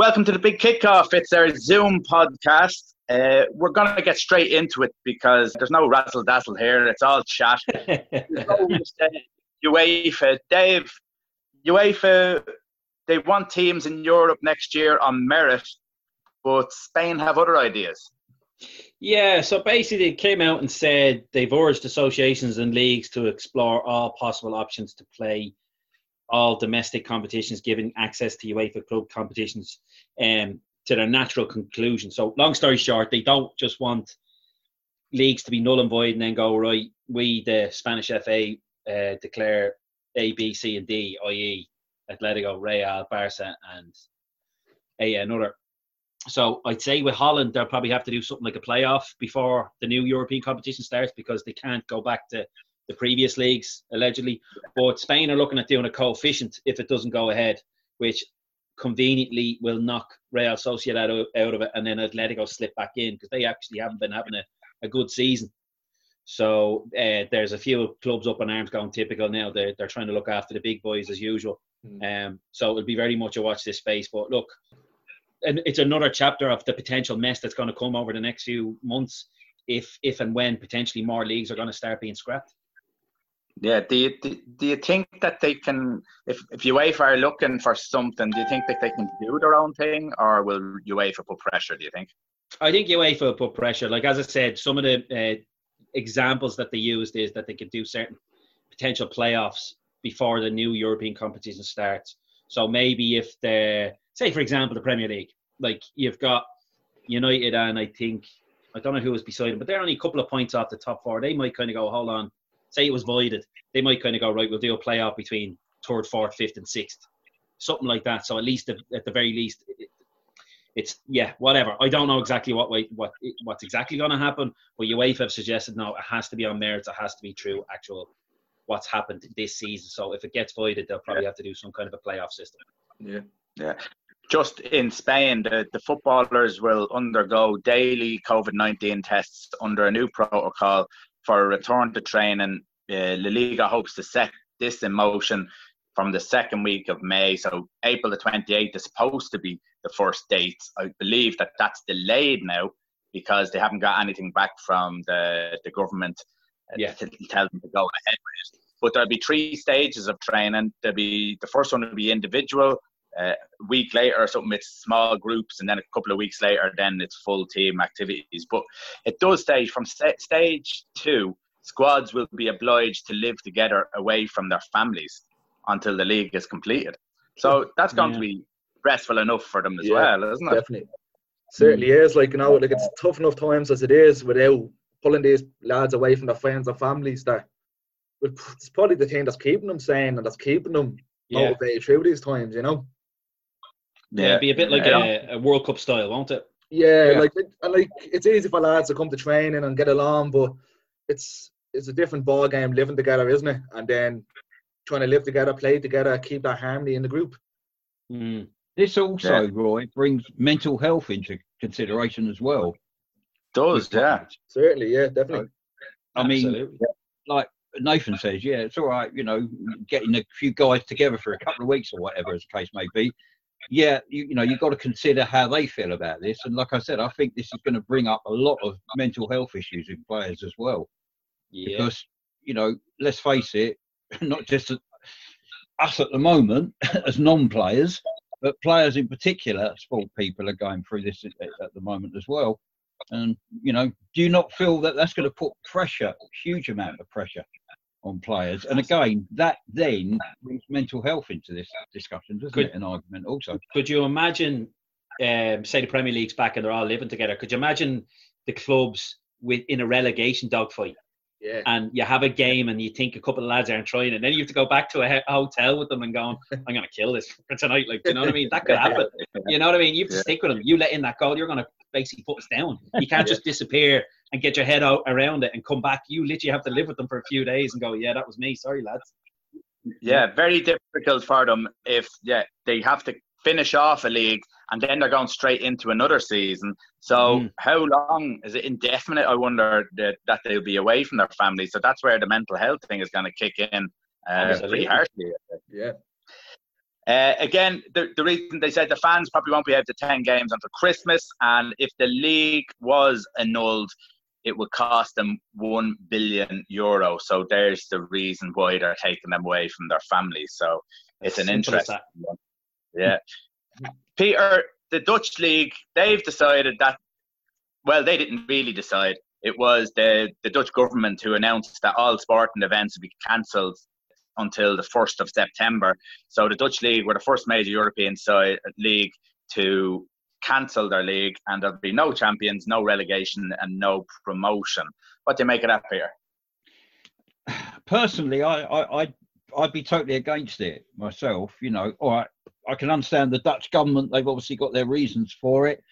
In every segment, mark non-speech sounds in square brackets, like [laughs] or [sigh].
Welcome to the big kickoff. It's our Zoom podcast. Uh, we're going to get straight into it because there's no razzle dazzle here. It's all chat. [laughs] UEFA, Dave, UEFA, they want teams in Europe next year on merit, but Spain have other ideas. Yeah, so basically, they came out and said they've urged associations and leagues to explore all possible options to play all domestic competitions, giving access to UEFA club competitions um, to their natural conclusion. So, long story short, they don't just want leagues to be null and void and then go, right, we, the Spanish FA, uh, declare A, B, C, and D, i.e., Atletico, Real, Barca, and a, another. So I'd say with Holland, they'll probably have to do something like a playoff before the new European competition starts because they can't go back to the previous leagues allegedly. But Spain are looking at doing a coefficient if it doesn't go ahead, which conveniently will knock Real Sociedad out of it, and then Atletico slip back in because they actually haven't been having a, a good season. So uh, there's a few clubs up in arms going typical now. They're, they're trying to look after the big boys as usual. Mm. Um, so it'll be very much a watch this space. But look, and it's another chapter of the potential mess that's going to come over the next few months if if and when potentially more leagues are going to start being scrapped. Yeah, do you do, do you think that they can if if UEFA are looking for something, do you think that they can do their own thing or will UEFA put pressure, do you think? I think UEFA will put pressure. Like as I said, some of the uh, examples that they used is that they could do certain potential playoffs before the new European competition starts. So maybe if the say for example the Premier League, like you've got United and I think I don't know who was beside them, but they're only a couple of points off the top four. They might kind of go, hold on, say it was voided, they might kind of go right. We'll do a playoff between third, fourth, fifth, and sixth, something like that. So at least at the very least, it's yeah, whatever. I don't know exactly what what what's exactly going to happen, but UEFA have suggested no, it has to be on merits. It has to be true, actual what's happened this season. So if it gets voided, they'll probably have to do some kind of a playoff system. Yeah, yeah. Just in Spain, the, the footballers will undergo daily COVID 19 tests under a new protocol for a return to training. Uh, La Liga hopes to set this in motion from the second week of May. So April the 28th is supposed to be the first date. I believe that that's delayed now because they haven't got anything back from the, the government uh, yeah. to tell them to go ahead with it. But there'll be three stages of training. There'll be the first one will be individual. Uh, a week later or something, it's small groups, and then a couple of weeks later, then it's full team activities. But it does stage from st- stage two, squads will be obliged to live together away from their families until the league is completed. So that's going yeah. to be stressful enough for them as yeah, well, isn't it? Definitely. Certainly mm. is. Like, you know, like it's tough enough times as it is without pulling these lads away from their friends and families that it's probably the thing that's keeping them sane and that's keeping them yeah. motivated through these times, you know? Yeah, it'd be a bit like yeah. a, a, World Cup style, won't it? Yeah, yeah. like like it's easy for lads to come to training and get along, but it's it's a different ball game living together, isn't it? And then trying to live together, play together, keep that harmony in the group. Mm. This also, yeah. Roy, brings mental health into consideration as well. Does yeah, certainly, yeah, definitely. I mean, like Nathan says, yeah, it's all right, you know, getting a few guys together for a couple of weeks or whatever, as the case may be. Yeah, you, you know, you've got to consider how they feel about this. And like I said, I think this is going to bring up a lot of mental health issues in players as well. Yeah. Because, you know, let's face it, [laughs] not just us at the moment [laughs] as non-players, but players in particular, sport people are going through this at, at the moment as well. And you know, do you not feel that that's going to put pressure, huge amount of pressure, on players? And again, that then brings mental health into this discussion, doesn't could, it? An argument also. Could you imagine, um, say, the Premier League's back and they're all living together? Could you imagine the clubs with in a relegation dogfight? Yeah. And you have a game and you think a couple of lads aren't trying, and then you have to go back to a, hotel with them and going, I'm going to kill this for tonight. Like, you know what I mean? That could happen. You know what I mean? You have to yeah. stick with them. You let in that goal, you're going to basically put us down. You can't just disappear and get your head out around it and come back. You literally have to live with them for a few days and go, yeah, that was me. Sorry, lads. Yeah, very difficult for them if yeah they have to finish off a league and then they're going straight into another season. So mm. how long is it indefinite? I wonder that, that they'll be away from their family. So that's where the mental health thing is going to kick in uh, pretty harshly. Yeah. Uh, again, the, the reason they said the fans probably won't be able to attend games until Christmas, and if the league was annulled, it would cost them one billion euro. So there's the reason why they're taking them away from their families. So it's an interesting one. Yeah. [laughs] Peter, the Dutch league, they've decided that well, they didn't really decide. It was the, the Dutch government who announced that all sporting events would be cancelled until the 1st of September. So the Dutch league were the first major European side, league to cancel their league, and there'll be no champions, no relegation, and no promotion. What do you make of that, Peter? [sighs] Personally, I, I, I'd, I'd be totally against it myself. You know, all right, I can understand the Dutch government; they've obviously got their reasons for it.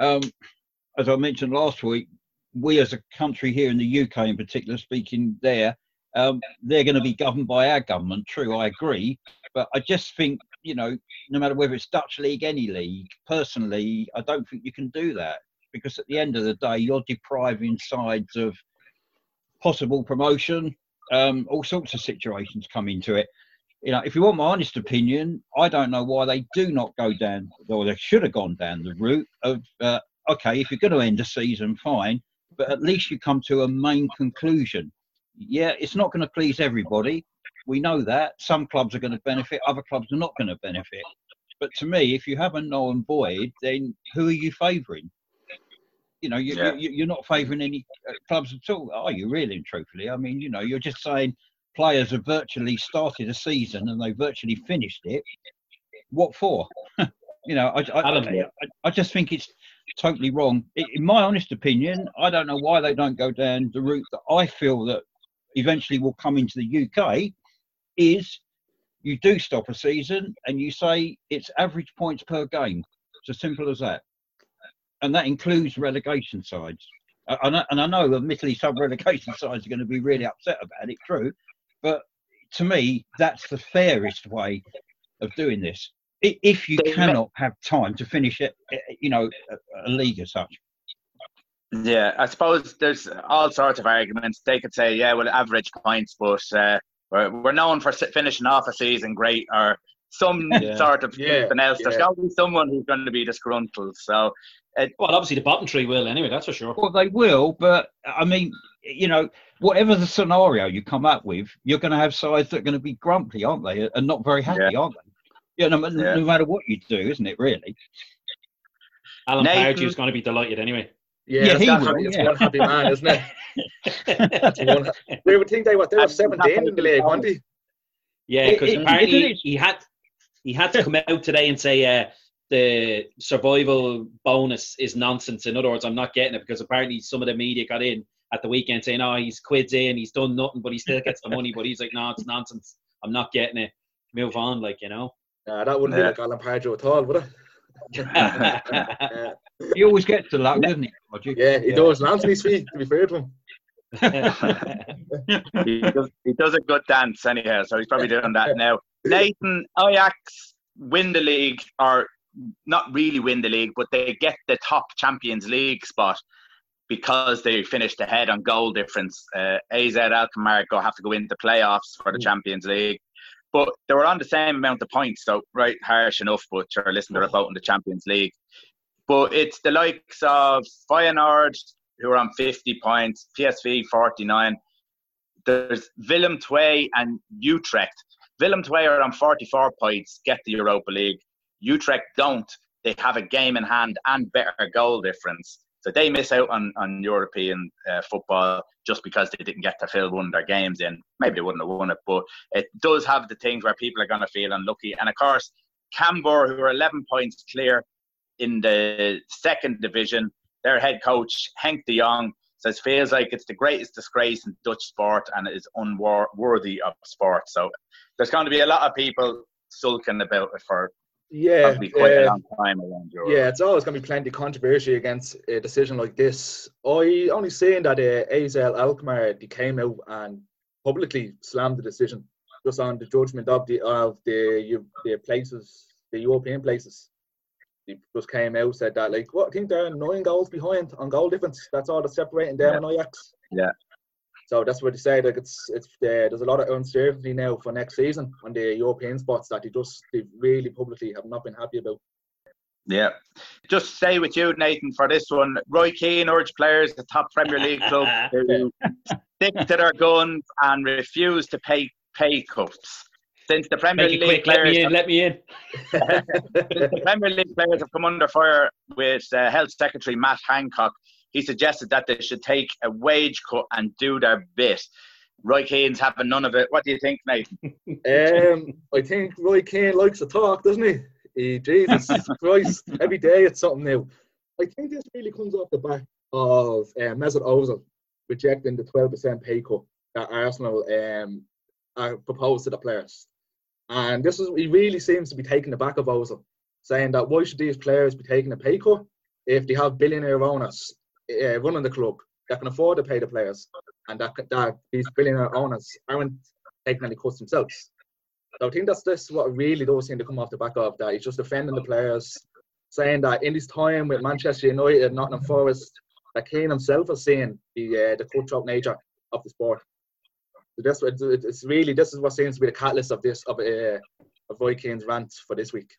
Um, as I mentioned last week, we as a country here in the UK, in particular, speaking there, um, they're going to be governed by our government. True, I agree, but I just think you know, no matter whether it's Dutch league, any league, personally, I don't think you can do that because at the end of the day, you're depriving sides of possible promotion. Um, all sorts of situations come into it. You know, if you want my honest opinion, I don't know why they do not go down, or they should have gone down the route of, uh, okay, if you're going to end a season, fine, but at least you come to a main conclusion. Yeah, it's not going to please everybody. We know that. Some clubs are going to benefit, other clubs are not going to benefit. But to me, if you have a null and void, then who are you favouring? You know, you, yeah. you, are not favouring any uh, clubs at all, are you really and truthfully? I mean, you know, you're just saying players have virtually started a season and they virtually finished it. What for? [laughs] you know, I, I, I, I, just think it's totally wrong. In my honest opinion, I don't know why they don't go down the route that I feel that eventually will come into the UK, is you do stop a season and you say it's average points per game. It's as simple as that. And that includes relegation sides. And I, and I know, admittedly, some relegation [laughs] sides are going to be really upset about it, true. But to me, that's the fairest way of doing this. If you cannot have time to finish it, you know, a, a league as such. Yeah, I suppose there's all sorts of arguments. They could say, yeah, well, average points, but uh, we're, we're known for finishing off a season great or some [laughs] yeah. sort of yeah. something else. There's got to be someone who's going to be disgruntled. So, it, well, obviously the bottom tree will anyway. That's for sure. Well, they will, but I mean, you know, whatever the scenario you come up with, you're going to have sides that are going to be grumpy, aren't they, and not very happy, yeah. aren't they? Yeah, no, no, matter what you do, isn't it? Really. Alan Pardew is going to be delighted anyway. Yeah, yeah, he will, it's yeah. one happy man, isn't it? [laughs] one, we would think they were they were seventeen in the league, weren't they? Yeah, because apparently he had he had to come out today and say uh, the survival bonus is nonsense. In other words, I'm not getting it because apparently some of the media got in at the weekend saying, "Oh, he's quids in, he's done nothing, but he still gets the money." But he's like, "No, it's nonsense. I'm not getting it. Move on, like you know." Nah, that wouldn't yeah. be like Alan Pardew at all, would it? [laughs] he always gets the luck, doesn't he? Yeah, he yeah. does. Anthony's feet, to be fair to him. [laughs] [laughs] he, does, he does a good dance anyhow, so he's probably doing that now. [laughs] Nathan, Ajax win the league, or not really win the league, but they get the top Champions League spot because they finished ahead on goal difference. Uh, AZ Alkmaar go have to go into playoffs for the mm. Champions League. But they were on the same amount of points, so right harsh enough. But you're listening to about in the Champions League. But it's the likes of Feyenoord who are on 50 points, PSV 49. There's Willem II and Utrecht. Willem II are on 44 points, get the Europa League. Utrecht don't. They have a game in hand and better goal difference. So they miss out on, on European uh, football just because they didn't get to fill one of their games in. Maybe they wouldn't have won it, but it does have the things where people are going to feel unlucky. And of course, Cambuur, who are 11 points clear in the second division, their head coach, Henk de Jong, says feels like it's the greatest disgrace in Dutch sport and it is unworthy of sport. So there's going to be a lot of people sulking about it for yeah, quite uh, a long time around Europe. Yeah, it's always going to be plenty of controversy against a decision like this. I only saying that uh, AZ Alkmaar they came out and publicly slammed the decision just on the judgment of the of the the places, the European places. They just came out said that like what I think they're nine goals behind on goal difference. That's all that's separating them yeah. and Ajax. Yeah. So that's what they say. Like it's it's uh, there's a lot of uncertainty now for next season on the European spots that they just they really publicly have not been happy about. Yeah. Just stay with you, Nathan, for this one. Roy Keane urged players, the top Premier League club, [laughs] to stick to their guns and refuse to pay pay cuts. Since the Premier League quick, players, let me in. Let me in. the Premier League players have come under fire with uh, Health Secretary Matt Hancock. He suggested that they should take a wage cut and do their bit. Roy Keane's having none of it. What do you think, Nathan? um, I think Roy Keane likes to talk, doesn't he? he Jesus [laughs] Christ, every day it's something new. I think this really comes off the back of uh, Mesut Ozil rejecting the 12% pay cut that Arsenal um, proposed to the players. And this is he really seems to be taking the back of Ozil, saying that why should these players be taking a pay cut if they have billionaire owners uh, running the club that can afford to pay the players, and that, that these billionaire owners aren't taking any cuts themselves. So I think that's this what really does seem to come off the back of that. He's just defending the players, saying that in his time with Manchester United, Nottingham Forest, that Keane himself has seen the uh, the cutthroat nature of the sport. So that's what it's really this is what seems to be the catalyst of this of uh, of Roy Keane's rant for this week.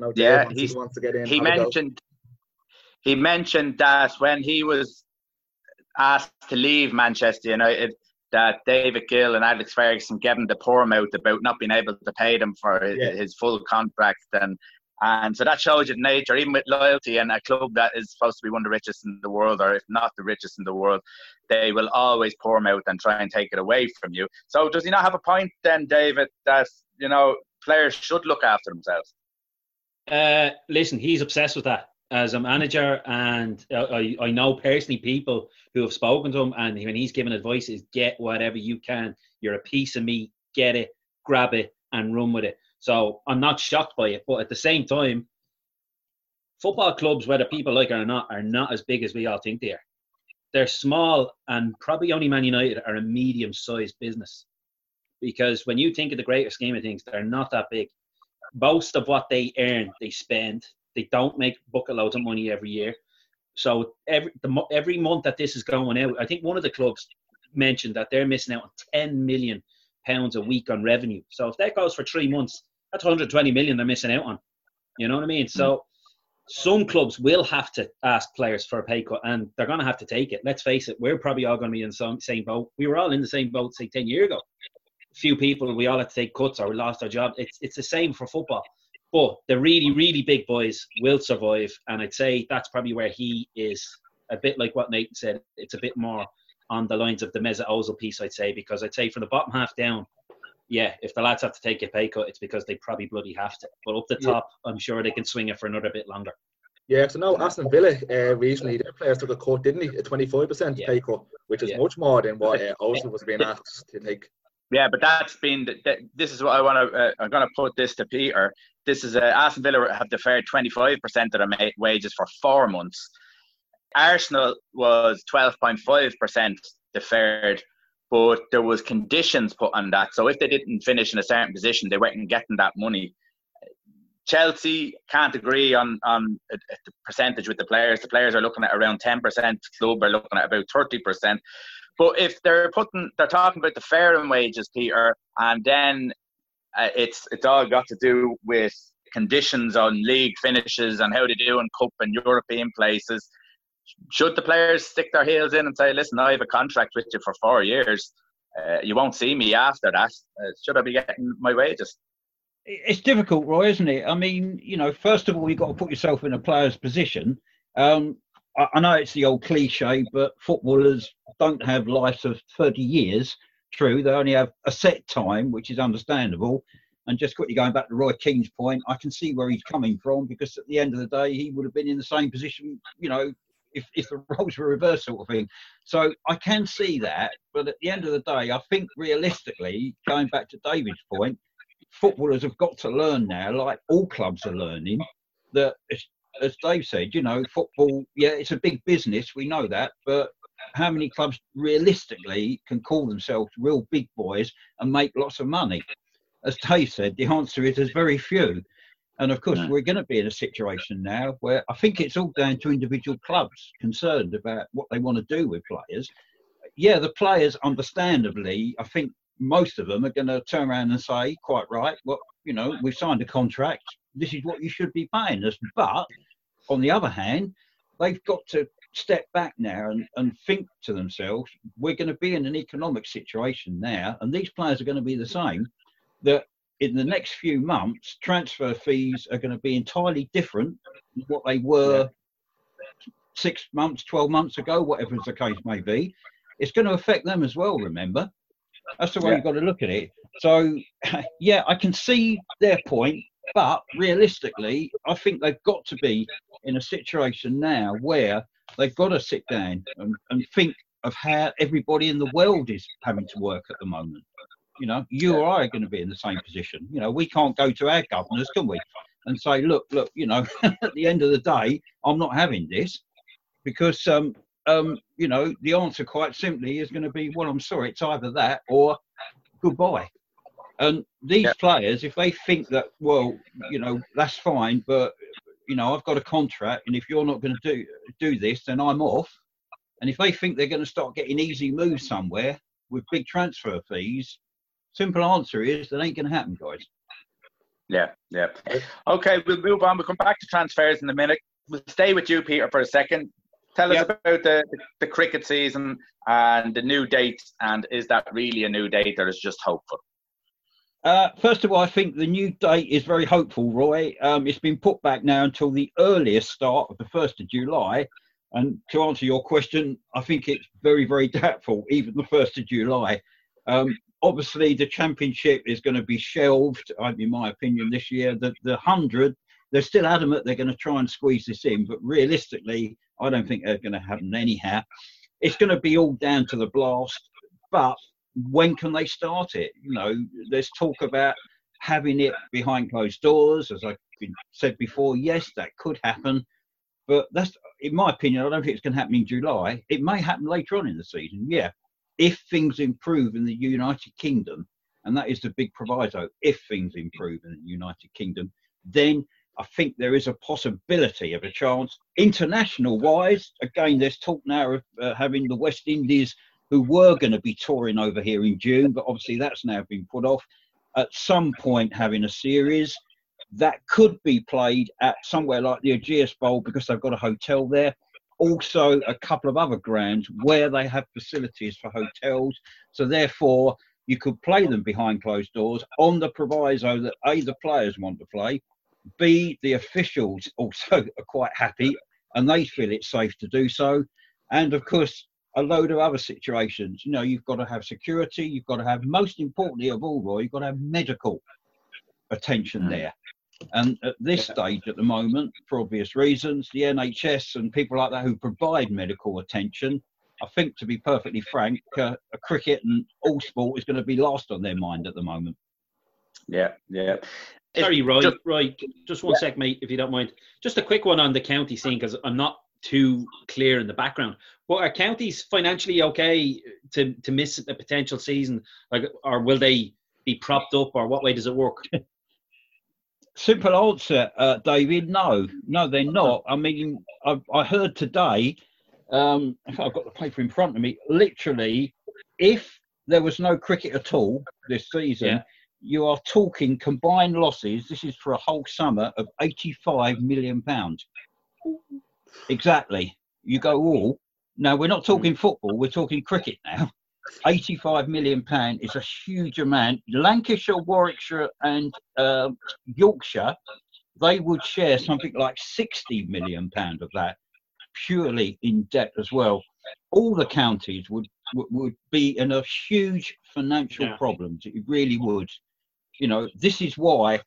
know, yeah, he wants to get in. He mentioned he mentioned that when he was asked to leave Manchester United, that David Gill and Alex Ferguson gave him the poor mouth about not being able to pay them for yeah. his full contract and and so that shows you the nature, even with loyalty and a club that is supposed to be one of the richest in the world, or if not the richest in the world, they will always pour them out and try and take it away from you. So does he not have a point then, David, that you know players should look after themselves? Uh, listen, he's obsessed with that as a manager, and I, I know personally people who have spoken to him, and when he's given advice, is get whatever you can. You're a piece of meat, Get it, grab it, and run with it. So I'm not shocked by it, but at the same time, football clubs, whether people like it or not, are not as big as we all think they are. They're small, and probably only Man United are a medium-sized business. Because when you think of the greater scheme of things, they're not that big. Most of what they earn, they spend they don't make bucket loads of money every year. So every the, every month that this is going out, I think one of the clubs mentioned that they're missing out on 10 million pounds a week on revenue. So if that goes for three months, that's 120 million they're missing out on. You know what I mean? So mm. some clubs will have to ask players for a pay cut, and they're going to have to take it. Let's face it, we're probably all going to be in the same boat. We were all in the same boat, say 10 years ago. Few people, we all had to take cuts or we lost our job. It's it's the same for football. But the really, really big boys will survive. And I'd say that's probably where he is a bit like what Nathan said. It's a bit more on the lines of the Mesut Ozil piece, I'd say, because I'd say from the bottom half down, yeah, if the lads have to take a pay cut, it's because they probably bloody have to. But up the top, yeah. I'm sure they can swing it for another bit longer. Yeah, so now Aston Villa uh, recently, their players took a cut, didn't he? A 25% yeah. pay cut, which is yeah. much more than what [laughs] uh, Ozil was being asked to take. Yeah, but that's been. This is what I want to. Uh, I'm going to put this to Peter. This is uh, Aston Villa have deferred 25% of their wages for four months. Arsenal was 12.5% deferred, but there was conditions put on that. So if they didn't finish in a certain position, they weren't getting that money. Chelsea can't agree on on the percentage with the players. The players are looking at around 10%. Club are looking at about 30%. But if they're putting, they're talking about the fair wages, Peter, and then uh, it's it's all got to do with conditions on league finishes and how they do in cup and European places. Should the players stick their heels in and say, "Listen, I have a contract with you for four years. Uh, you won't see me after that. Uh, should I be getting my wages?" It's difficult, Roy, isn't it? I mean, you know, first of all, you've got to put yourself in a player's position. Um, I know it's the old cliche, but footballers don't have lives of 30 years. True, they only have a set time, which is understandable. And just quickly going back to Roy Keane's point, I can see where he's coming from because at the end of the day, he would have been in the same position, you know, if, if the [laughs] roles were reversed, sort of thing. So I can see that. But at the end of the day, I think realistically, going back to David's point, footballers have got to learn now, like all clubs are learning, that as Dave said, you know, football, yeah, it's a big business. We know that. But how many clubs realistically can call themselves real big boys and make lots of money? As Dave said, the answer is there's very few. And of course, we're going to be in a situation now where I think it's all down to individual clubs concerned about what they want to do with players. yeah, the players, understandably, I think most of them are going to turn around and say, quite right, well, you know, we've signed a contract. This is what you should be paying us. But on the other hand, they've got to step back now and, and think to themselves, we're going to be in an economic situation now, and these players are going to be the same, that in the next few months, transfer fees are going to be entirely different than what they were six months, 12 months ago, whatever the case may be. It's going to affect them as well, remember. That's the way yeah. you've got to look at it. So, [laughs] yeah, I can see their point, but realistically, I think they've got to be in a situation now where they've got to sit down and, and think of how everybody in the world is having to work at the moment. You know, you or I are going to be in the same position. You know, we can't go to our governors, can we? And say, look, look, you know, [laughs] at the end of the day, I'm not having this because um, um, you know, the answer quite simply is going to be, well, I'm sorry, it's either that or goodbye. And these players, if they think that, well, you know, that's fine, but you know, I've got a contract, and if you're not going to do do this, then I'm off. And if they think they're going to start getting easy moves somewhere with big transfer fees, simple answer is that ain't going to happen, guys. Yeah, yeah. Okay, we'll move on. We'll come back to transfers in a minute. We'll stay with you, Peter, for a second. Tell us yep. about the, the cricket season and the new date, and is that really a new date or is just hopeful? Uh, first of all, I think the new date is very hopeful, Roy. Um, it's been put back now until the earliest start of the 1st of July. And to answer your question, I think it's very, very [laughs] doubtful, even the 1st of July. Um, obviously, the championship is going to be shelved, in my opinion, this year. The, the 100, they're still adamant they're going to try and squeeze this in, but realistically, I don't think they're going to happen anyhow. It's going to be all down to the blast, but when can they start it? You know, there's talk about having it behind closed doors, as I've said before. Yes, that could happen, but that's, in my opinion, I don't think it's going to happen in July. It may happen later on in the season. Yeah, if things improve in the United Kingdom, and that is the big proviso. If things improve in the United Kingdom, then I think there is a possibility of a chance. International wise, again, there's talk now of uh, having the West Indies, who were going to be touring over here in June, but obviously that's now been put off. At some point, having a series that could be played at somewhere like the Ageas Bowl because they've got a hotel there. Also, a couple of other grounds where they have facilities for hotels. So, therefore, you could play them behind closed doors on the proviso that A, the players want to play, B, the officials also [laughs] are quite happy and they feel it's safe to do so. And of course, a load of other situations. You know, you've got to have security, you've got to have, most importantly of all, Roy, you've got to have medical attention mm. there. And at this stage, at the moment, for obvious reasons, the NHS and people like that who provide medical attention, I think, to be perfectly frank, uh, cricket and all sport is going to be last on their mind at the moment. Yeah, yeah. Sorry, Roy. Just, Roy, just one yeah. sec, mate, if you don't mind. Just a quick one on the county scene because I'm not too clear in the background. But are counties financially okay to to miss a potential season, like, or will they be propped up, or what way does it work? [laughs] Simple answer, uh, David. No, no, they're not. I mean, I, I heard today. Um, I've got the paper in front of me. Literally, if there was no cricket at all this season, yeah you are talking combined losses. This is for a whole summer of 85 million pounds. Exactly. You go all. Now we're not talking football. We're talking cricket now. 85 million pound is a huge amount. Lancashire, Warwickshire, and uh, Yorkshire, they would share something like 60 million pound of that, purely in debt as well. All the counties would would be in a huge financial yeah. problems. It really would you know, this is why,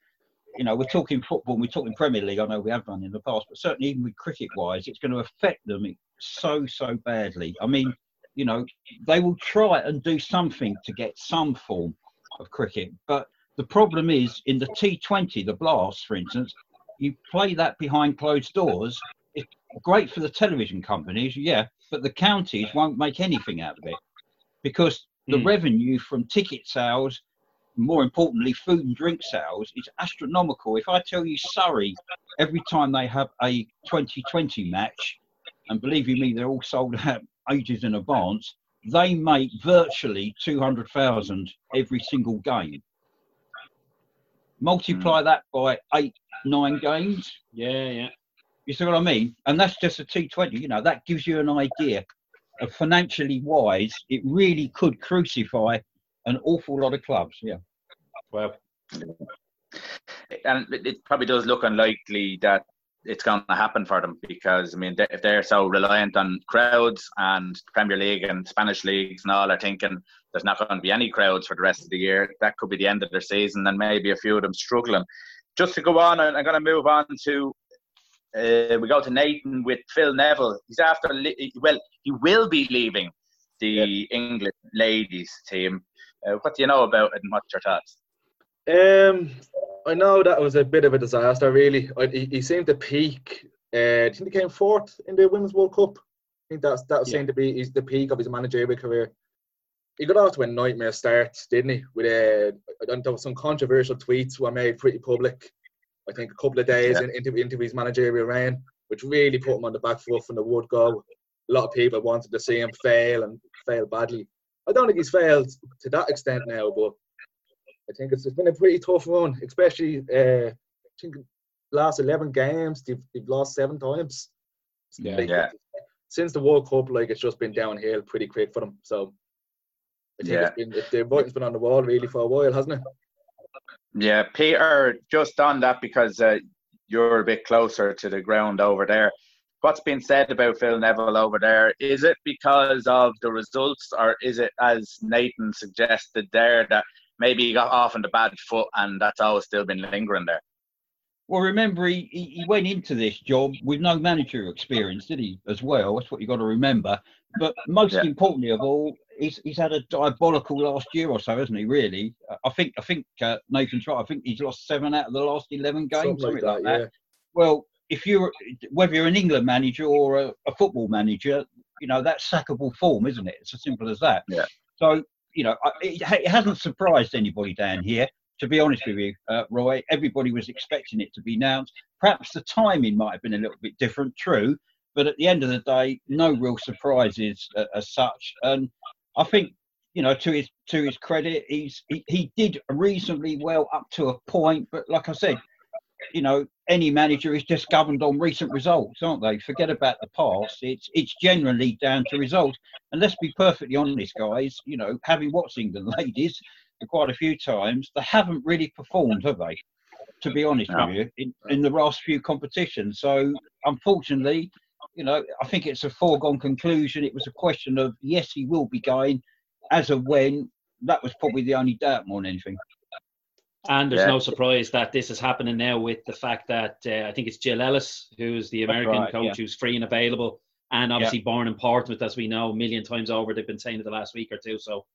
you know, we're talking football, we're talking Premier League. I know we have done in the past, but certainly even with cricket wise, it's going to affect them so, so badly. I mean, you know, they will try and do something to get some form of cricket. But the problem is in the T20, the Blast, for instance, you play that behind closed doors. It's great for the television companies, yeah, but the counties won't make anything out of it because the mm. revenue from ticket sales more importantly, food and drink sales is astronomical. If I tell you Surrey, every time they have a 2020 match, and believe you me, they're all sold [laughs] out ages in advance, they make virtually 200,000 every single game. Multiply mm. that by eight, nine games. Yeah, yeah. You see what I mean? And that's just a T20. You know, that gives you an idea of financially wise, it really could crucify an awful lot of clubs. Yeah. Well, and it probably does look unlikely that it's going to happen for them because I mean if they're so reliant on crowds and Premier League and Spanish leagues and all are thinking there's not going to be any crowds for the rest of the year that could be the end of their season and maybe a few of them struggling. Just to go on I'm going to move on to uh, we go to Nathan with Phil Neville. He's after well he will be leaving the yeah. English ladies team. Uh, what do you know about it and what's your thoughts? Um I know that was a bit of a disaster, really. I, he, he, seemed to peak. Uh, I think he came fourth in the Women's World Cup. I think that's that yeah. seemed to be he's the peak of his managerial career. He got off to a nightmare start, didn't he? With uh, there was some controversial tweets were made pretty public. I think a couple of days yeah. in, into into his managerial reign, which really put him on the back foot from the wood go. A lot of people wanted to see him fail and fail badly. I don't think he's failed to that extent now, but I think it's, it's been a pretty tough run, especially uh, I think last eleven games they've, they've lost seven times. Yeah, like, yeah. Since the World Cup, like it's just been downhill pretty quick for them. So I think yeah. it's been the writing's been on the wall really for a while, hasn't it? Yeah, Peter, just on that because uh, you're a bit closer to the ground over there. What's been said about Phil Neville over there? Is it because of the results, or is it, as Nathan suggested there, that maybe he got off on the bad foot and that's always still been lingering there. Well, remember, he, he went into this job with no managerial experience, did he, as well? That's what you got to remember. But [laughs] most yeah. importantly of all, he's, he's had a diabolical last year or so, hasn't he, really? I think I think uh, Nathan's right. I think he's lost seven out of the last 11 games, something, something like, that, like that. Yeah. Well, if you're, whether you're an England manager or a, a football manager, you know, that's sackable form, isn't it? It's as simple as that. Yeah. So you know, it, it, hasn't surprised anybody down here. To be honest with you, uh, Roy, everybody was expecting it to be announced. Perhaps the timing might have been a little bit different, true, but at the end of the day, no real surprises uh, as such. And I think, you know, to his to his credit, he's he, he did reasonably well up to a point. But like I said, you know, any manager is just governed on recent results, aren't they? Forget about the past. It's it's generally down to results. And let's be perfectly honest, guys. You know, having watched England [laughs] ladies quite a few times, they haven't really performed, have they? To be honest no. with you, in, in the last few competitions. So unfortunately, you know, I think it's a foregone conclusion. It was a question of yes, he will be going. As of when, that was probably the only doubt more than anything. And there's yeah. no surprise that this is happening now with the fact that uh, I think it's Jill Ellis, who's the American right, coach, yeah. who's free and available, and obviously yeah. born in Portsmouth, as we know, a million times over. They've been saying it the last week or two. So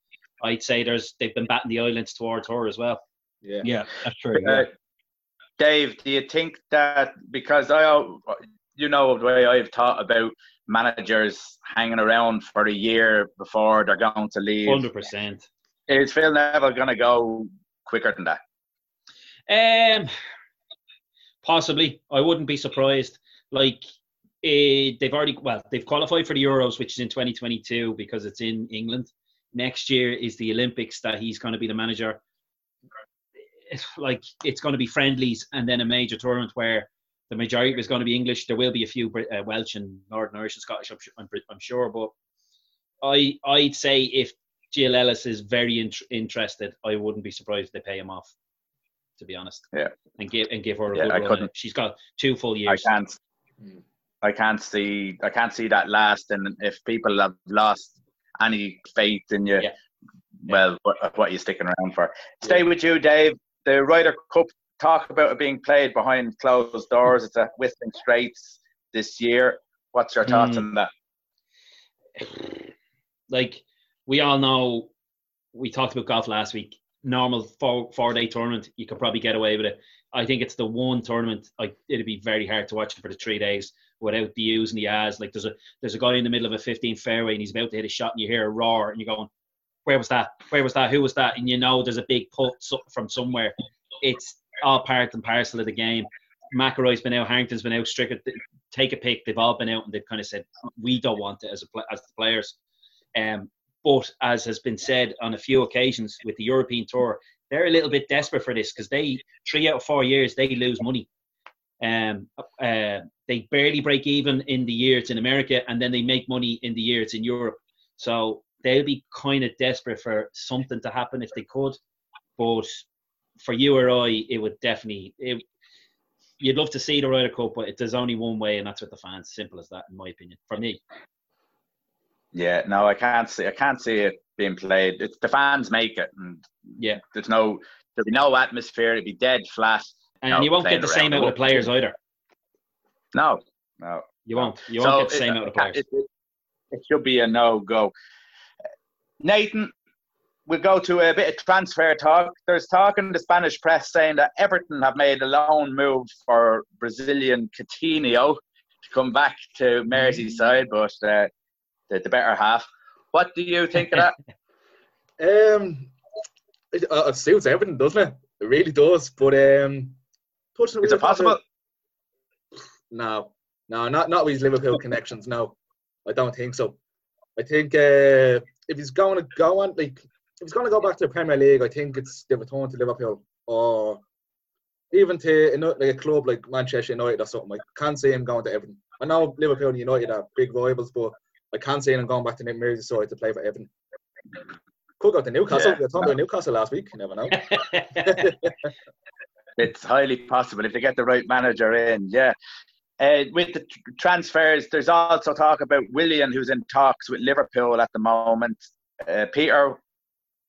I'd say there's they've been batting the islands towards her as well. Yeah, yeah, that's true. Uh, Dave, do you think that because I, you know, the way I've thought about managers hanging around for a year before they're going to leave, hundred percent. Is Phil Neville going to go quicker than that? Um, possibly. I wouldn't be surprised. Like uh, they've already well, they've qualified for the Euros, which is in 2022 because it's in England. Next year is the Olympics that he's going to be the manager. It's like it's going to be friendlies and then a major tournament where the majority is going to be English. There will be a few uh, Welsh and Northern Irish and Scottish, I'm, I'm, sure, but I I'd say if Jill Ellis is very in- interested, I wouldn't be surprised if they pay him off to be honest. Yeah. And give and give her a yeah, good I run. She's got two full years. I can't. I can't see. I can't see that last. And if people have lost any faith in you, yeah. well, what, what, are you sticking around for? Stay with you, Dave. The Ryder Cup talk about it being played behind closed doors. It's at Whistling Straits this year. What's your thoughts mm. on that? [sighs] Like we all know, we talked about golf last week normal four four day tournament, you could probably get away with it. I think it's the one tournament like it'd be very hard to watch for the three days without the U's and the A's. Like there's a there's a guy in the middle of a 15 fairway and he's about to hit a shot and you hear a roar and you're going, where was that? Where was that? Who was that? And you know there's a big putt from somewhere. It's all part and parcel of the game. McIlroy's been out, Harrington's been out, Stricker, take a pick. They've all been out and they've kind of said we don't want it as a as the players. Um, But as has been said on a few occasions with the European Tour, they're a little bit desperate for this because they three out of four years they lose money. Um, uh, they barely break even in the year it's in America, and then they make money in the year it's in Europe. So they'll be kind of desperate for something to happen if they could. But for you or I, it would definitely. It, you'd love to see the Ryder Cup, but it, there's only one way, and that's with the fans. Simple as that, in my opinion. For me. Yeah, no, I can't see. I can't see it being played. It's the fans make it, and yeah, there's no there'll be no atmosphere. It'll be dead flat. And no, you won't get the same out of the players either. No, no, you won't. You won't so get the same it, out of players. It, it, it should be a no go. Nathan, we'll go to a bit of transfer talk. There's talk in the Spanish press saying that Everton have made a loan move for Brazilian Coutinho to come back to Merseyside, but uh, the, the better half. What do you think of that? [laughs] um, it, uh, it suits Everton, doesn't it? It really does. But um, is it possible? No, no, not not with his Liverpool connections. No, I don't think so. I think uh, if he's going to go on, like if he's going to go back to the Premier League, I think it's the return to Liverpool or even to like a club like Manchester United or something. I can't see him going to Everton. I know Liverpool and United are big rivals, but I can't see him going back to Merseyside to play for Everton. Could go to Newcastle. Yeah. Were talking about Newcastle last week. You never know. [laughs] it's highly possible if they get the right manager in. Yeah. Uh, with the transfers, there's also talk about William, who's in talks with Liverpool at the moment. Uh, Peter,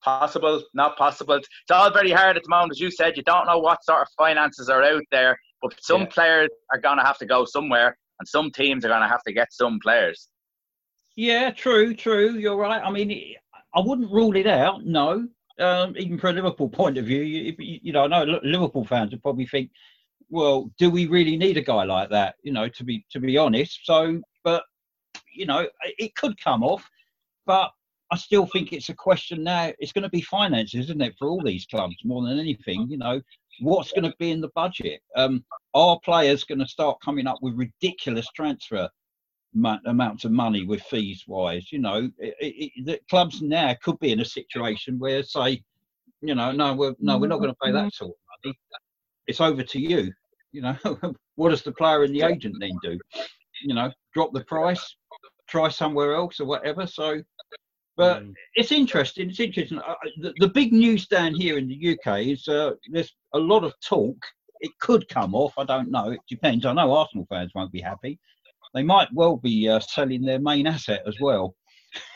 possible, not possible. It's all very hard at the moment, as you said. You don't know what sort of finances are out there, but some yeah. players are going to have to go somewhere, and some teams are going to have to get some players. Yeah, true, true. You're right. I mean, I wouldn't rule it out. No, um, even from a Liverpool [laughs] point of view, you, you know, I know Liverpool fans would probably think well, do we really need a guy like that? You know, to be to be honest. So, but you know, it could come off, but I still think it's a question now. It's going to be finances, isn't it, for all these clubs more than anything? You know, what's going to be in the budget? Um, are players going to start coming up with ridiculous transfer amounts of money with fees wise? You know, it, it, the clubs now could be in a situation where, say, you know, no, we're no, we're not going to pay that sort of money it's over to you. You know, [laughs] what does the player and the agent then do? You know, drop the price, try somewhere else or whatever. So, but mm. it's interesting. It's interesting. Uh, the, the, big news down here in the UK is uh, there's a lot of talk. It could come off. I don't know. It depends. I know Arsenal fans won't be happy. They might well be uh, selling their main asset as well.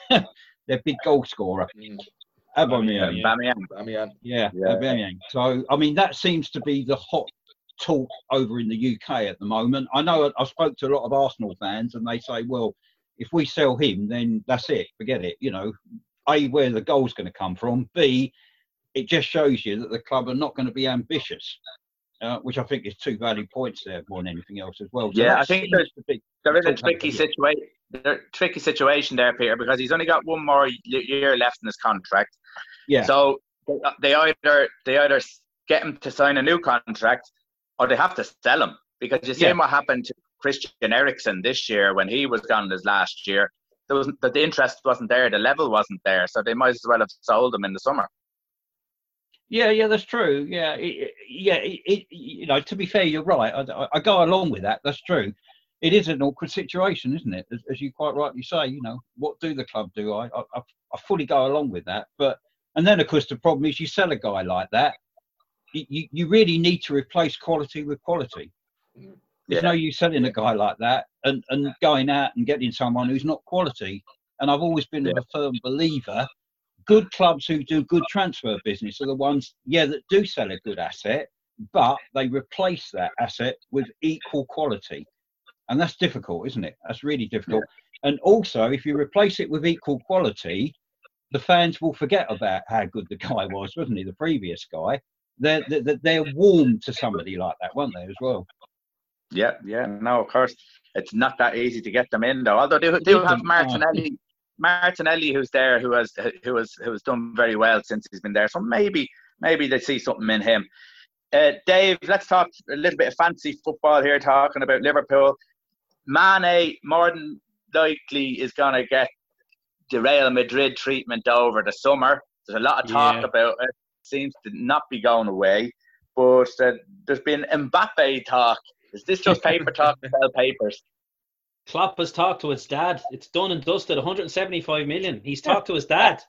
[laughs] their big goal scorer. Mm. Aubameyang. Aubameyang. Aubameyang. Yeah, yeah. Aubameyang. So, I mean, that seems to be the hot talk over in the UK at the moment. I know I spoke to a lot of Arsenal fans, and they say, well, if we sell him, then that's it. Forget it. You know, a where the goal's going to come from. B, it just shows you that the club are not going to be ambitious. Uh, which I think is two valid points there more than anything else as well. So yeah, I think there's, there is a tricky situation. Tricky situation there, Peter, because he's only got one more year left in his contract. Yeah. So they either they either get him to sign a new contract or they have to sell him because you see yeah. what happened to Christian Eriksen this year when he was gone this last year. There was the, the interest wasn't there, the level wasn't there, so they might as well have sold him in the summer. Yeah, yeah, that's true. Yeah, it, yeah, it, it, you know, to be fair, you're right. I, I, go along with that. That's true. It is an awkward situation, isn't it? As, as you quite rightly say, you know, what do the club do? I, I, I fully go along with that. But and then, of course, the problem is you sell a guy like that, you, you really need to replace quality with quality. There's yeah. no use selling a guy like that and, and going out and getting someone who's not quality. And I've always been yeah. a firm believer good clubs who do good transfer business are the ones, yeah, that do sell a good asset, but they replace that asset with equal quality. And that's difficult, isn't it? That's really difficult. Yeah. And also, if you replace it with equal quality, the fans will forget about how good the guy was, wasn't he? The previous guy. They're, they're, they're warm to somebody like that, weren't they, as well? Yeah, yeah, no, of course. It's not that easy to get them in, though. Although they do have Martinelli, Martinelli, who's there, who has who has who has done very well since he's been there. So maybe maybe they see something in him. Uh, Dave, let's talk a little bit of fancy football here, talking about Liverpool. Mane more than likely is going to get the Real Madrid treatment over the summer. There's a lot of talk yeah. about it. Seems to not be going away. But uh, there's been Mbappe talk. Is this just paper talk [laughs] to sell papers? Klopp has talked to his dad. It's done and dusted. 175 million. He's talked to his dad.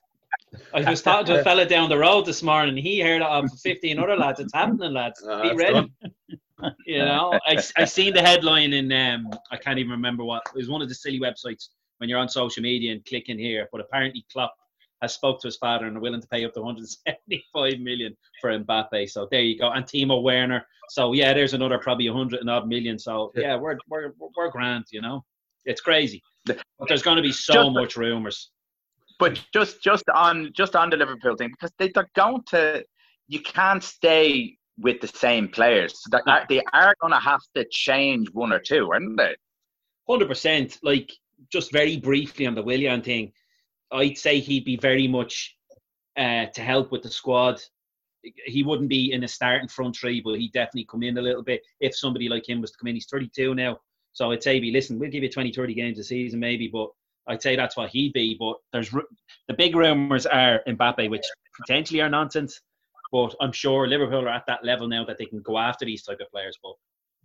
I was [laughs] talking to a fella down the road this morning. He heard of 15 other lads. It's happening, lads. Uh, Be ready. [laughs] you know, I, I seen the headline in um I can't even remember what it was one of the silly websites when you're on social media and clicking here. But apparently, Klopp has spoke to his father and are willing to pay up to 175 million for Mbappe. So there you go. And Timo Werner. So yeah, there's another probably 100 and odd million. So yeah, we're we're we're grand. You know, it's crazy. But there's going to be so just, much rumors. But just just on just on the Liverpool thing because they, they're going to you can't stay with the same players. So they, are, they are going to have to change one or two, aren't they? Hundred percent. Like just very briefly on the Willian thing, I'd say he'd be very much uh, to help with the squad. He wouldn't be in a starting front three, but he'd definitely come in a little bit if somebody like him was to come in. He's 32 now, so I'd say, be listen, we'll give you 20, 30 games a season maybe, but I'd say that's what he'd be. But there's the big rumours are Mbappe, which potentially are nonsense. But I'm sure Liverpool are at that level now that they can go after these type of players. But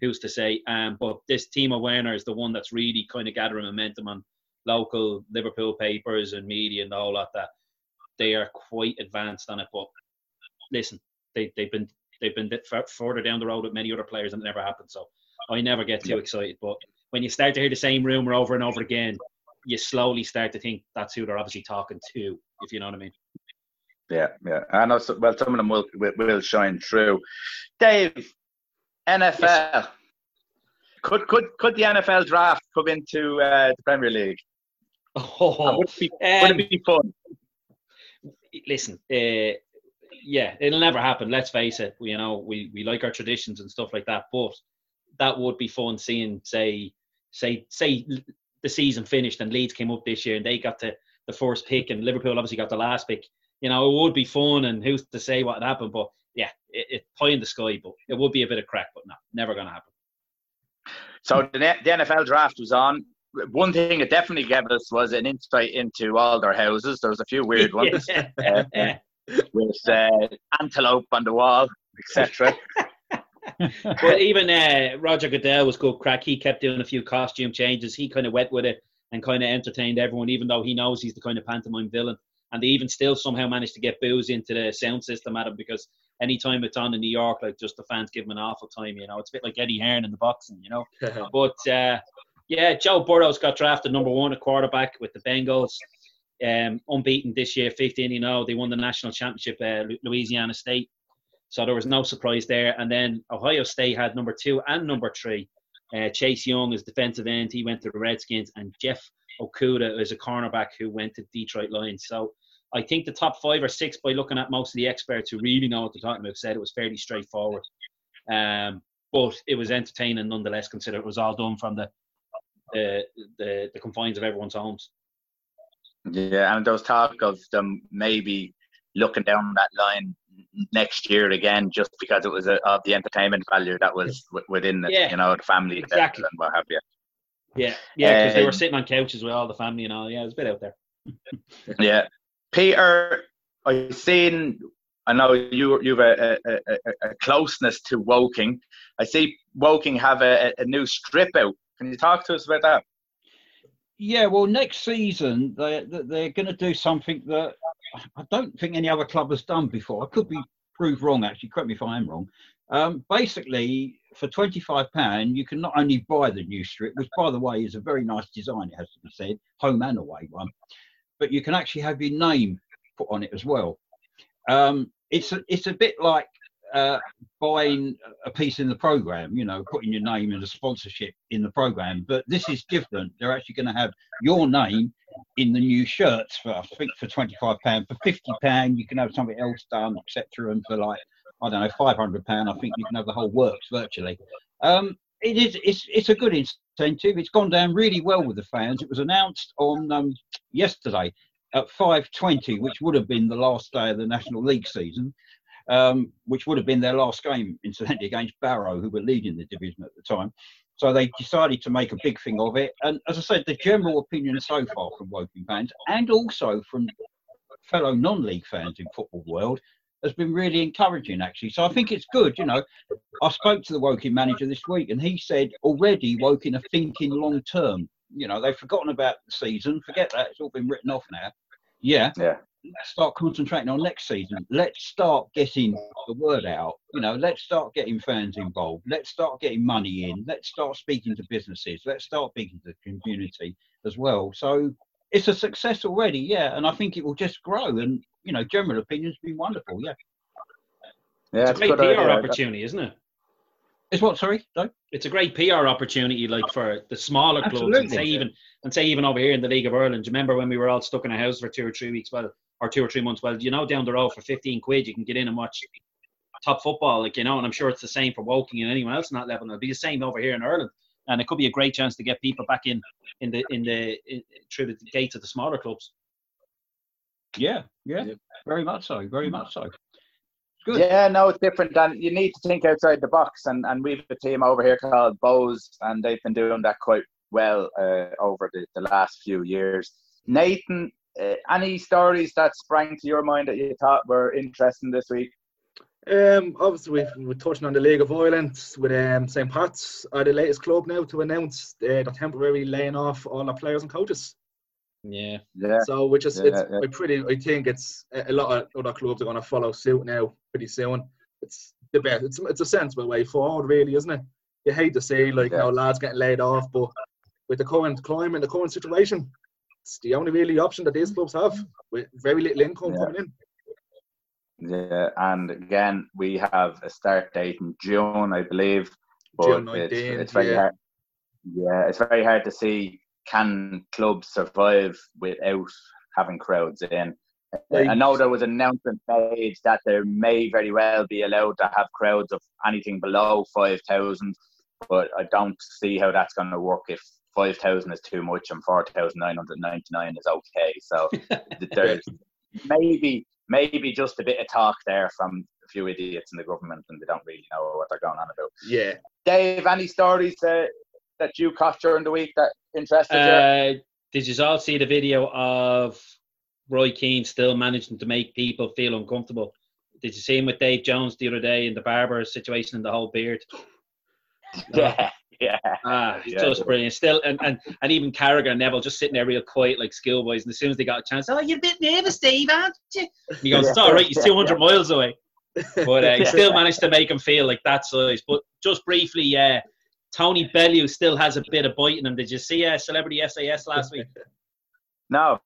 who's to say? Um, but this Timo Werner is the one that's really kind of gathering momentum on local Liverpool papers and media and all that. That they are quite advanced on it. But listen, they they've been they've been further down the road with many other players and it never happened. So I never get too excited. But when you start to hear the same rumor over and over again, you slowly start to think that's who they're obviously talking to, if you know what I mean. Yeah, yeah. I know. Well, some of them will will shine through. Dave, NFL. Yes. Could could could the NFL draft come into uh, the Premier League? [laughs] Oh, would, it be, um, would it be fun? Listen, uh, yeah, it'll never happen. Let's face it. You know, we we like our traditions and stuff like that, but that would be fun seeing, say, say, say the season finished and Leeds came up this year and they got to the first pick and Liverpool obviously got the last pick you know, it would be fun and who's to say what would happen. But yeah, it, it pie in the sky, but it would be a bit of crack, but no, never going to happen. So the, the NFL draft was on. One thing it definitely gave us was an insight into all their houses. There was a few weird ones [laughs] uh, with uh, antelope on the wall, etc. [laughs] [laughs] but even uh, Roger Goodell was good crack. He kept doing a few costume changes. He kind of went with it and kind of entertained everyone, even though he knows he's the kind of pantomime villain and they even still somehow managed to get boos into the sound system at him because anytime it's on in New York, like just the fans give him an awful time. You know, it's a bit like Eddie Hearn in the boxing. You know, [laughs] but uh, yeah, Joe Burrow's got drafted number one at quarterback with the Bengals. Um, unbeaten this year, 15 you know, they won the national championship, uh, Louisiana State. So there was no surprise there. And then Ohio State had number two and number three. Uh, Chase Young is defensive end. He went to the Redskins, and Jeff Okudah is a cornerback who went to Detroit Lions. So I think the top five or six, by looking at most of the experts who really know what they're talking about, said it was fairly straightforward. Um, but it was entertaining nonetheless, considering it was all done from the the the, the confines of everyone's homes. Yeah, and there was talk of them maybe looking down that line next year again, just because it was a, of the entertainment value that was within the, yeah, you know, the family exactly. and what have you. Yeah, yeah, because they were um, sitting on couches with all the family and all. Yeah, it was a bit out there. [laughs] yeah, Peter, I've seen. I know you you've a, a, a, a, closeness to Woking. I see Woking have a, a new strip out. Can you talk to us about that? Yeah, well, next season they they're going to do something that I don't think any other club has done before. I could be proved wrong, actually. Correct me if I am wrong. Um, basically, for £25, you can not only buy the new strip, which, by the way, is a very nice design, it has to be said, home and away one, but you can actually have your name put on it as well. Um, it's, a, it's a bit like uh, buying a piece in the program, you know, putting your name in a sponsorship in the program. But this is different. They're actually going to have your name in the new shirts for I think for twenty five pound. For fifty pound, you can have something else done, etc. And for like I don't know, five hundred pound, I think you can have the whole works virtually. Um, it is it's it's a good incentive. It's gone down really well with the fans. It was announced on um, yesterday at five twenty, which would have been the last day of the National League season. Um, which would have been their last game, incidentally, against Barrow, who were leading the division at the time. So they decided to make a big thing of it. And as I said, the general opinion so far from Woking fans and also from fellow non-league fans in football world has been really encouraging actually. So I think it's good. You know, I spoke to the Woking manager this week and he said already Woking are thinking long term. You know, they've forgotten about the season. Forget that. It's all been written off now. Yeah. Yeah. Let's start concentrating on next season. Let's start getting the word out. You know, let's start getting fans involved. Let's start getting money in. Let's start speaking to businesses. Let's start speaking to the community as well. So it's a success already, yeah. And I think it will just grow. And you know, general opinion's been wonderful, yeah. Yeah, it's a great PR idea. opportunity, isn't it? It's what? Sorry, no? It's a great PR opportunity, like for the smaller Absolutely. clubs, and say even and say even over here in the League of Ireland. Do you remember when we were all stuck in a house for two or three weeks? Well, or two or three months. Well, you know, down the road for fifteen quid, you can get in and watch top football, like you know. And I'm sure it's the same for Woking and anyone else in that level. It'll be the same over here in Ireland, and it could be a great chance to get people back in in the in the in, through the gates of the smaller clubs. Yeah, yeah, yeah, very much so, very much so. Good. Yeah, no, it's different. And you need to think outside the box. And, and we've a team over here called Bohs, and they've been doing that quite well uh, over the, the last few years. Nathan, uh, any stories that sprang to your mind that you thought were interesting this week? Um, obviously, we've, we're touching on the League of Ireland with um, St. Pat's, are the latest club now to announce uh, they're temporarily laying off all the players and coaches. Yeah. Yeah. So which is yeah, it's yeah. pretty. I think it's a lot of other clubs are going to follow suit now pretty soon. It's the best. It's it's a sensible way forward, really, isn't it? You hate to see like yeah. you know lads getting laid off, but with the current climate, the current situation, it's the only really option that these clubs have with very little income yeah. coming in. Yeah, and again, we have a start date in June, I believe. But June 19th, it's, it's very yeah. hard. Yeah, it's very hard to see can clubs survive without having crowds in? I know there was an announcement made that there may very well be allowed to have crowds of anything below 5,000, but I don't see how that's going to work if 5,000 is too much and 4,999 is okay. So [laughs] there's maybe maybe just a bit of talk there from a few idiots in the government and they don't really know what they're going on about. Yeah. Dave, any stories uh, that you caught during the week that interested uh, you? Did you all see the video of Roy Keane still managing to make people feel uncomfortable? Did you see him with Dave Jones the other day in the barber situation and the whole beard? [laughs] Yeah, yeah. Ah, yeah, just brilliant. Still, and, and, and even Carragher and Neville just sitting there real quiet like schoolboys. And as soon as they got a chance, oh, you're a bit nervous, Dave, aren't you? he goes, it's all right, he's 200 [laughs] miles away. But uh, he still managed to make him feel like that size. But just briefly, yeah, Tony Bellew still has a bit of bite in him. Did you see uh, Celebrity SAS last week? [laughs] No.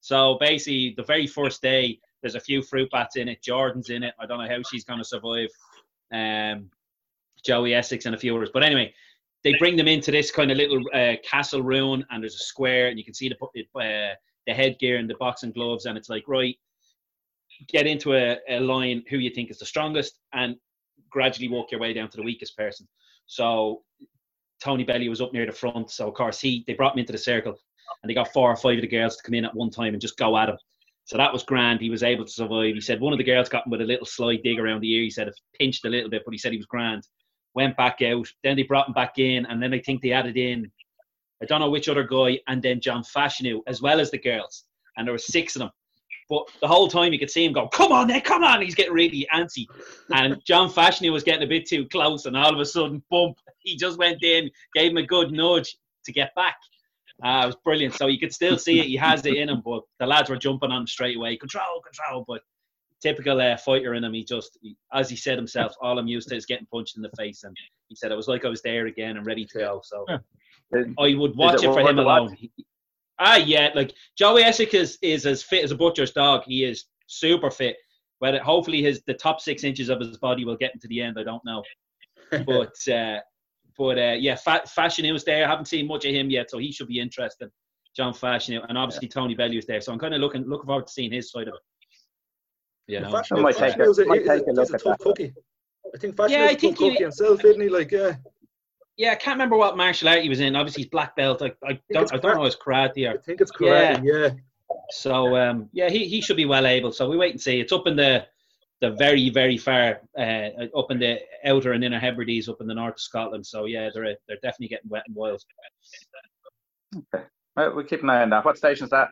So basically, the very first day, there's a few fruit bats in it. Jordan's in it. I don't know how she's going to survive. Um, Joey Essex and a few others. But anyway, they bring them into this kind of little uh, castle ruin, and there's a square, and you can see the uh, the headgear and the boxing gloves, and it's like right, get into a, a line who you think is the strongest, and gradually walk your way down to the weakest person. So Tony Bellew was up near the front. So of course he they brought me into the circle and they got four or five of the girls to come in at one time and just go at him. So that was grand. He was able to survive. He said one of the girls got him with a little slight dig around the ear. He said it pinched a little bit, but he said he was grand. Went back out. Then they brought him back in, and then I think they added in, I don't know which other guy, and then John Fashanu as well as the girls. And there were six of them. But the whole time you could see him go, "Come on, Nick, come on!" He's getting really antsy, and John Fashanu was getting a bit too close, and all of a sudden, bump! He just went in, gave him a good nudge to get back. Uh, it was brilliant. So you could still see it. He has it in him, but the lads were jumping on him straight away. Control, control. But typical uh, fighter in him. He just, he, as he said himself, all I'm used to is getting punched in the face. And he said it was like I was there again and ready to go. So yeah. I would watch it, it, for him alone. He, Ah, yeah, like Joey Essex is, is as fit as a butcher's dog. He is super fit. But hopefully, his the top six inches of his body will get into the end. I don't know, [laughs] but uh, but uh, yeah, fa- Fashanu was there. I haven't seen much of him yet, so he should be interested. John Fashanu and obviously yeah. Tony Bellew is there, so I'm kind of looking looking forward to seeing his side of it. Yeah, no. Fashanu, might take a, might take a look at that. Cookie. I think Fashanu yeah, is a I think he, cookie himself, isn't he? Like, yeah. Yeah, I can't remember what martial art he was in. Obviously, he's black belt. I, I, don't, I don't know his karate. Or, I think it's karate. Yeah. yeah. So um, yeah, he, he should be well able. So we wait and see. It's up in the the very very far uh, up in the outer and inner Hebrides up in the north of Scotland. So yeah, they're they're definitely getting wet and wild. Okay, well, we'll keep an eye on that. What station is that?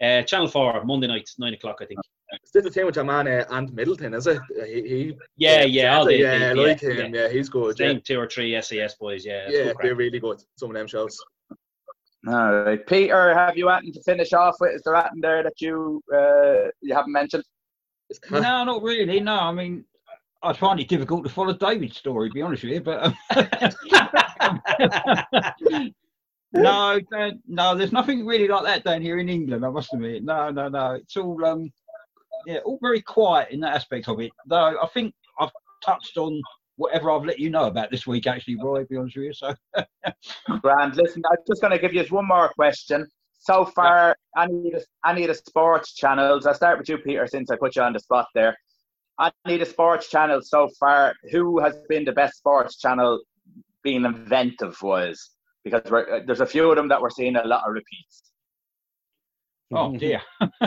Uh, Channel Four, Monday night, nine o'clock, I think. Is this the thing with your man uh, Ant Middleton? Is it? He, he yeah, yeah, yeah, yeah, the, like him. Yeah, he's good. Same Yeah, two or three SAS boys. Yeah, yeah good they're crack. really good. Some of them shows. All right, Peter, have you anything to finish off with? Is there anything there that you uh, you haven't mentioned? No, not really. No, I mean, I find it difficult to follow David's story, to be honest with you. But um, [laughs] no, no, there's nothing really like that down here in England. I must admit. No, no, no. It's all um, yeah, all very quiet in that aspect of it. Though I think I've touched on whatever I've let you know about this week, actually, Roy. To be honest with you, so [laughs] Grand. Listen, I'm just going to give you one more question. So far, any of the, any of the sports channels, I'll start with you, Peter, since I put you on the spot there. Any of the sports channels so far, who has been the best sports channel being inventive was? Because we're, uh, there's a few of them that we're seeing a lot of repeats. Oh dear. [laughs]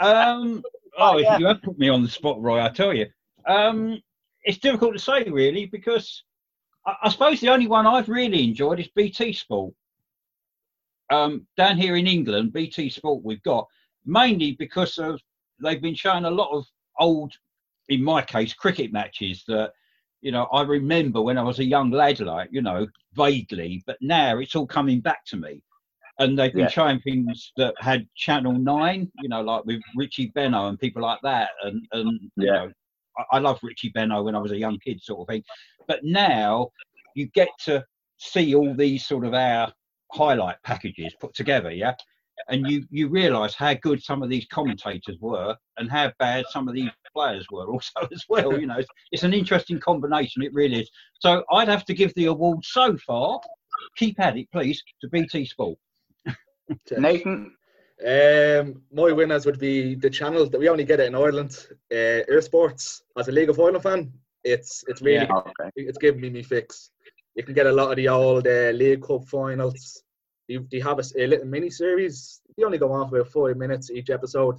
um, [laughs] oh, yeah. you have put me on the spot, Roy. I tell you, um, it's difficult to say really because I, I suppose the only one I've really enjoyed is BT Sport. Um, down here in England, BT Sport we've got mainly because of they've been showing a lot of old, in my case, cricket matches that you know I remember when I was a young lad, like you know vaguely, but now it's all coming back to me and they've been Yeah. showing things that had Channel Nine, you know, like with Richie Benaud and people like that, and and you Yeah. know, I, I loved Richie Benaud when I was a young kid, sort of thing. But now you get to see all these sort of our highlight packages put together, yeah, and you you realise how good some of these commentators were and how bad some of these players were [laughs] also as well. You know, it's, it's an interesting combination. It really is. So I'd have to give the award so far. Keep at it, please, to BT Sport. Nathan, Um, my winners would be the channels that we only get it in Ireland. Uh, eir Sports. As a League of Ireland fan, it's it's really Yeah. okay. it's giving me me fix. You can get a lot of the old uh, League Cup finals. You, they have a little mini series. They only go on for about five minutes each episode,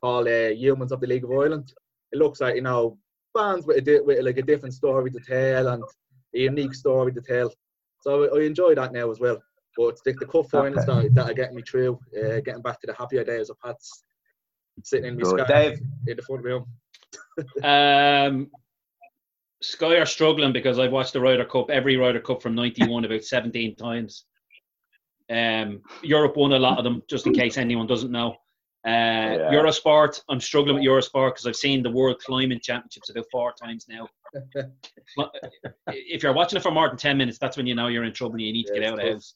called uh, Humans of the League of Ireland. It looks like you know bands with a di- with like a different story to tell and a unique story to tell. So I enjoy that now as well. But the, the cup finals that, that are getting me through, uh, getting back to the happier days of Pats, sitting in my Good. scarf Dave? in the front room. [laughs] Um, Sky are struggling because I've watched the Ryder Cup, every Ryder Cup from '91 about 17 times. Um, Europe won a lot of them, just in case anyone doesn't know. Uh, Yeah. Eurosport, I'm struggling with Eurosport because I've seen the World Climbing Championships about four times now. [laughs] if you're watching it for more than 10 minutes, that's when you know you're in trouble and you need to Yeah, get out of the house.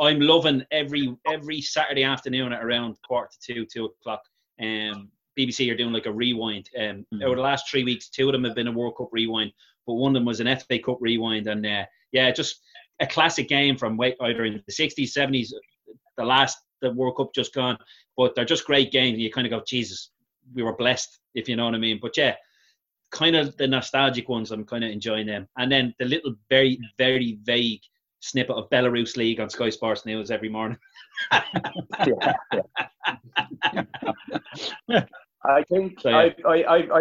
I'm loving every every Saturday afternoon at around quarter to two, two o'clock. Um, BBC are doing like a rewind. Um, Mhm. over the last three weeks, two of them have been a World Cup rewind, but one of them was an FA Cup rewind, and uh, yeah, just a classic game from wa- either in the 60s, 70s, the last the World Cup just gone. But they're just great games, and you kind of go, Jesus, we were blessed, if you know what I mean. But yeah, kind of the nostalgic ones, I'm kind of enjoying them. And then the little very, very vague snippet of Belarus League on Sky Sports News every morning. yeah, [laughs] yeah. I think So, I, yeah. I, I, I,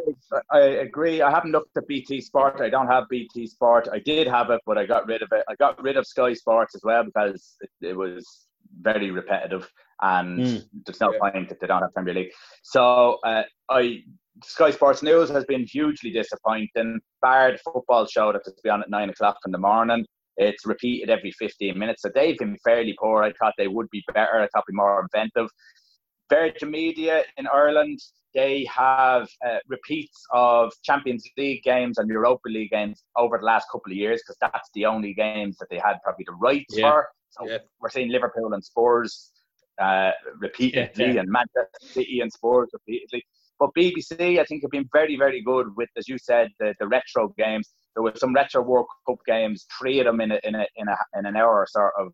I agree. I haven't looked at BT Sport. I don't have BT Sport. I did have it, but I got rid of it. I got rid of Sky Sports as well because it, it was very repetitive and Mm. there's no Yeah. point if they don't have Premier League. So uh, I Sky Sports News has been hugely disappointing. Bar the football show that to be on at nine o'clock in the morning. It's repeated every 15 minutes. So they've been fairly poor. I thought they would be better. I thought be more inventive. Virgin Media in Ireland, they have uh, repeats of Champions League games and Europa League games over the last couple of years because that's the only games that they had probably the rights Yeah. for. So Yeah. we're seeing Liverpool and Spurs uh, repeatedly yeah. and Manchester City and Spurs repeatedly. But BBC, I think, have been very, very good with, as you said, the, the retro games. There were some retro World Cup games, three of them in a, in a, in, a, in an hour sort of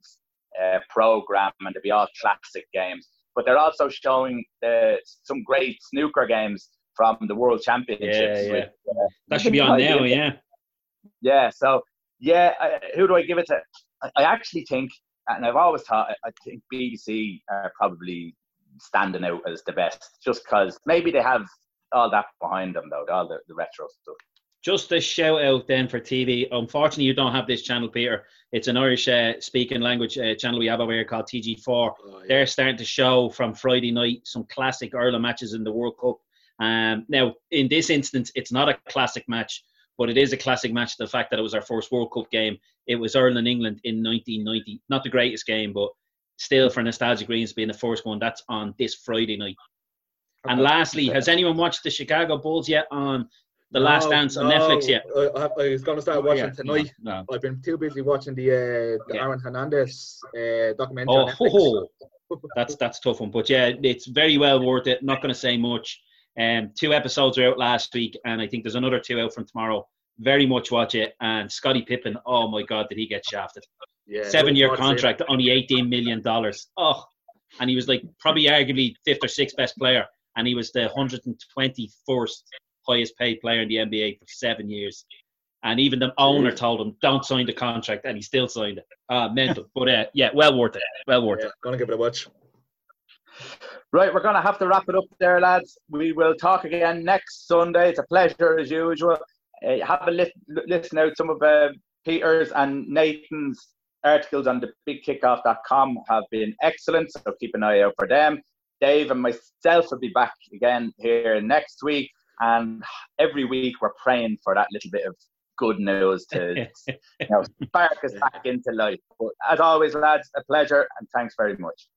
uh, program, and they'll be all classic games. But they're also showing uh, some great snooker games from the World Championships. Yeah, yeah. uh, That should be on now, [laughs] yeah. yeah, so yeah, I, who do I give it to? I, I actually think, and I've always thought, I, I think BBC are probably standing out as the best, just because maybe they have all that behind them though, all the, the retro stuff. Just a shout out then for TV. Unfortunately, you don't have this channel, Peter. It's an Irish uh, speaking language uh, channel we have over here called TG4. Oh, yeah. They're starting to show from Friday night some classic Ireland matches in the World Cup. Um, now, in this instance, it's not a classic match, but it is a classic match. The fact that it was our first World Cup game. It was Ireland England in 1990. Not the greatest game, but still for nostalgic reasons being the first one. That's on this Friday night. And lastly, has anyone watched the Chicago Bulls yet on the no, Last Dance on no. Netflix yet? I, I, was going to start watching oh, yeah. tonight. No, I've been too busy watching the, uh, the yeah. Aaron Hernandez uh, documentary. Oh, ho, ho. [laughs] that's that's tough one, but yeah, it's very well worth it. Not going to say much. Um, two episodes are out last week, and I think there's another two out from tomorrow. Very much watch it. And Scottie Pippen, oh my God, did he get shafted? Yeah, Seven year contract, only $18 million. Oh, and he was like probably arguably fifth or sixth best player, and he was the 121st highest paid player in the NBA for seven years. And even the owner told him, "Don't sign the contract," and he still signed it. Uh, mental, but uh, yeah, well worth it. Well worth yeah, it. Gonna give it a watch. Right, we're going to have to wrap it up there, lads. We will talk again next Sunday. It's a pleasure as usual. Uh, have a li- listen out. Some of uh, Peter's and Nathan's articles on the bigkickoff.com have been excellent, so keep an eye out for them. Dave and myself will be back again here next week, and every week we're praying for that little bit of good news to [laughs] you know, spark us back into life. But as always, lads, a pleasure, and thanks very much.